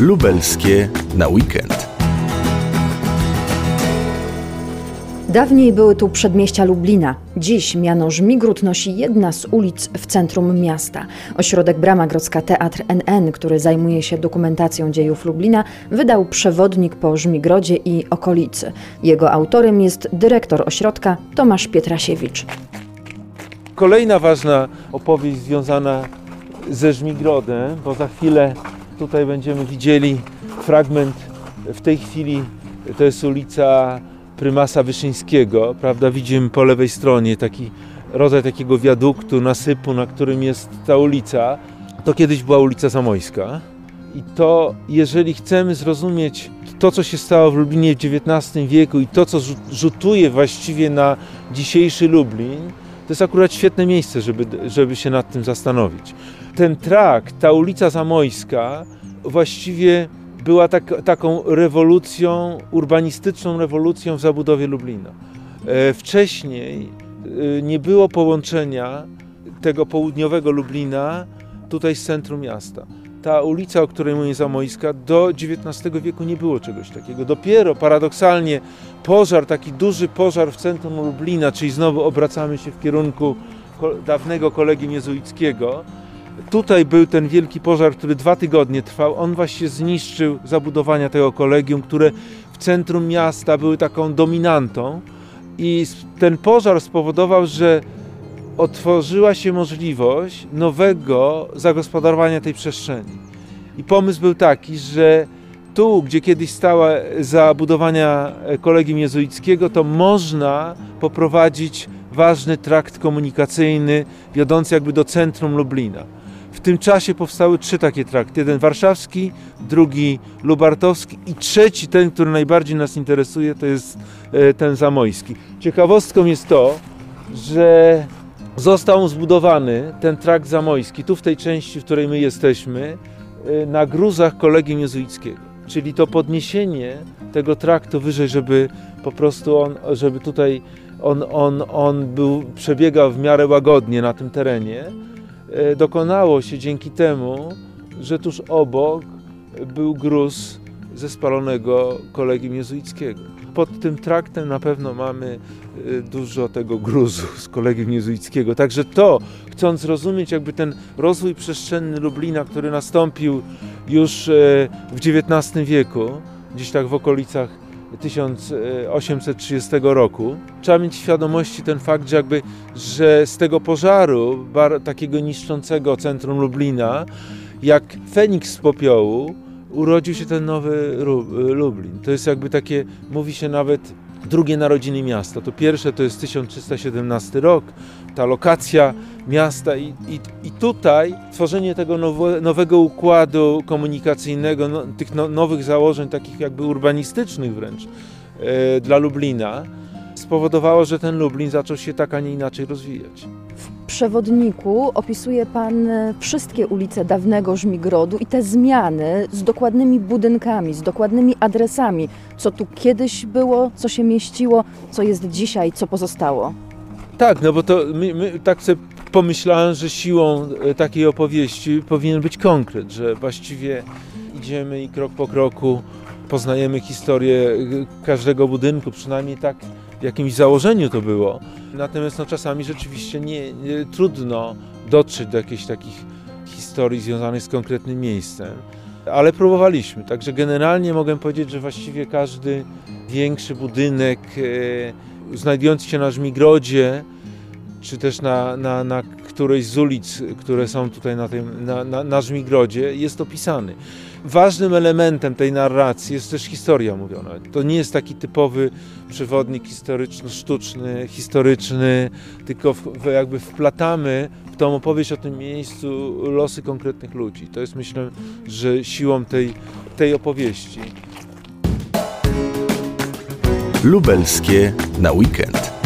Lubelskie na weekend. Dawniej były tu przedmieścia Lublina. Dziś miano Żmigród nosi jedna z ulic w centrum miasta. Ośrodek Brama Grodzka Teatr NN, który zajmuje się dokumentacją dziejów Lublina, wydał przewodnik po Żmigrodzie i okolicy. Jego autorem jest dyrektor ośrodka Tomasz Pietrasiewicz. Kolejna ważna opowieść związana ze Żmigrodem, bo za chwilę tutaj będziemy widzieli fragment, w tej chwili to jest ulica Prymasa Wyszyńskiego, prawda, widzimy po lewej stronie taki rodzaj takiego wiaduktu, nasypu, na którym jest ta ulica. To kiedyś była ulica Zamojska. I to, jeżeli chcemy zrozumieć to, co się stało w Lublinie w XIX wieku i to, co rzutuje właściwie na dzisiejszy Lublin, to jest akurat świetne miejsce, żeby, żeby się nad tym zastanowić. Ten trakt, ta ulica Zamojska właściwie była tak, taką rewolucją, urbanistyczną rewolucją w zabudowie Lublina. E, wcześniej e, nie było połączenia tego południowego Lublina tutaj z centrum miasta. Ta ulica, o której mówię Zamojska, do XIX wieku nie było czegoś takiego. Dopiero paradoksalnie pożar, taki duży pożar w centrum Lublina, czyli znowu obracamy się w kierunku dawnego kolegium jezuickiego, Tutaj był ten wielki pożar, który dwa tygodnie trwał. On właśnie zniszczył zabudowania tego kolegium, które w centrum miasta były taką dominantą. I ten pożar spowodował, że otworzyła się możliwość nowego zagospodarowania tej przestrzeni. I pomysł był taki, że tu, gdzie kiedyś stała zabudowania kolegium jezuickiego, to można poprowadzić ważny trakt komunikacyjny wiodący jakby do centrum Lublina. W tym czasie powstały trzy takie trakty. Jeden warszawski, drugi lubartowski i trzeci, ten, który najbardziej nas interesuje, to jest e, ten zamojski. Ciekawostką jest to, że został zbudowany ten trakt zamojski, tu w tej części, w której my jesteśmy, e, na gruzach kolegium jezuickiego. Czyli to podniesienie tego traktu wyżej, żeby po prostu on, żeby tutaj on, on, on był, przebiegał w miarę łagodnie na tym terenie, E, dokonało się dzięki temu, że tuż obok był gruz ze spalonego kolegium jezuickiego. Pod tym traktem na pewno mamy e, dużo tego gruzu z kolegium jezuickiego. Także to, chcąc rozumieć jakby ten rozwój przestrzenny Lublina, który nastąpił już e, w XIX wieku, gdzieś tak w okolicach 1830 roku. Trzeba mieć świadomości ten fakt, że, jakby, że z tego pożaru, bar, takiego niszczącego centrum Lublina, jak Feniks z popiołu, urodził się ten nowy Lublin. To jest jakby takie, mówi się nawet drugie narodziny miasta. To pierwsze to jest 1317 rok, ta lokacja miasta i, i, i tutaj tworzenie tego nowe, nowego układu komunikacyjnego, no, tych no, nowych założeń, takich jakby urbanistycznych wręcz e, dla Lublina, spowodowało, że ten Lublin zaczął się tak, a nie inaczej rozwijać. W przewodniku opisuje Pan e, wszystkie ulice dawnego Żmigrodu i te zmiany z dokładnymi budynkami, z dokładnymi adresami, co tu kiedyś było, co się mieściło, co jest dzisiaj, co pozostało. Tak, no bo to my, my tak sobie pomyślałem, że siłą e, takiej opowieści powinien być konkret, że właściwie idziemy i krok po kroku poznajemy historię e, każdego budynku, przynajmniej tak w jakimś założeniu to było. Natomiast no, czasami rzeczywiście nie, nie, trudno dotrzeć do jakichś takich historii związanych z konkretnym miejscem, ale próbowaliśmy. Także generalnie mogę powiedzieć, że właściwie każdy większy budynek e, znajdujący się na Żmigrodzie, czy też na, na, na którejś z ulic, które są tutaj na, tym, na, na, na Żmigrodzie, jest opisany. Ważnym elementem tej narracji jest też historia mówiona. To nie jest taki typowy przewodnik historyczno-sztuczny, historyczny, tylko w, jakby wplatamy w tą opowieść o tym miejscu losy konkretnych ludzi. To jest myślę, że siłą tej, tej opowieści. Lubelskie na weekend.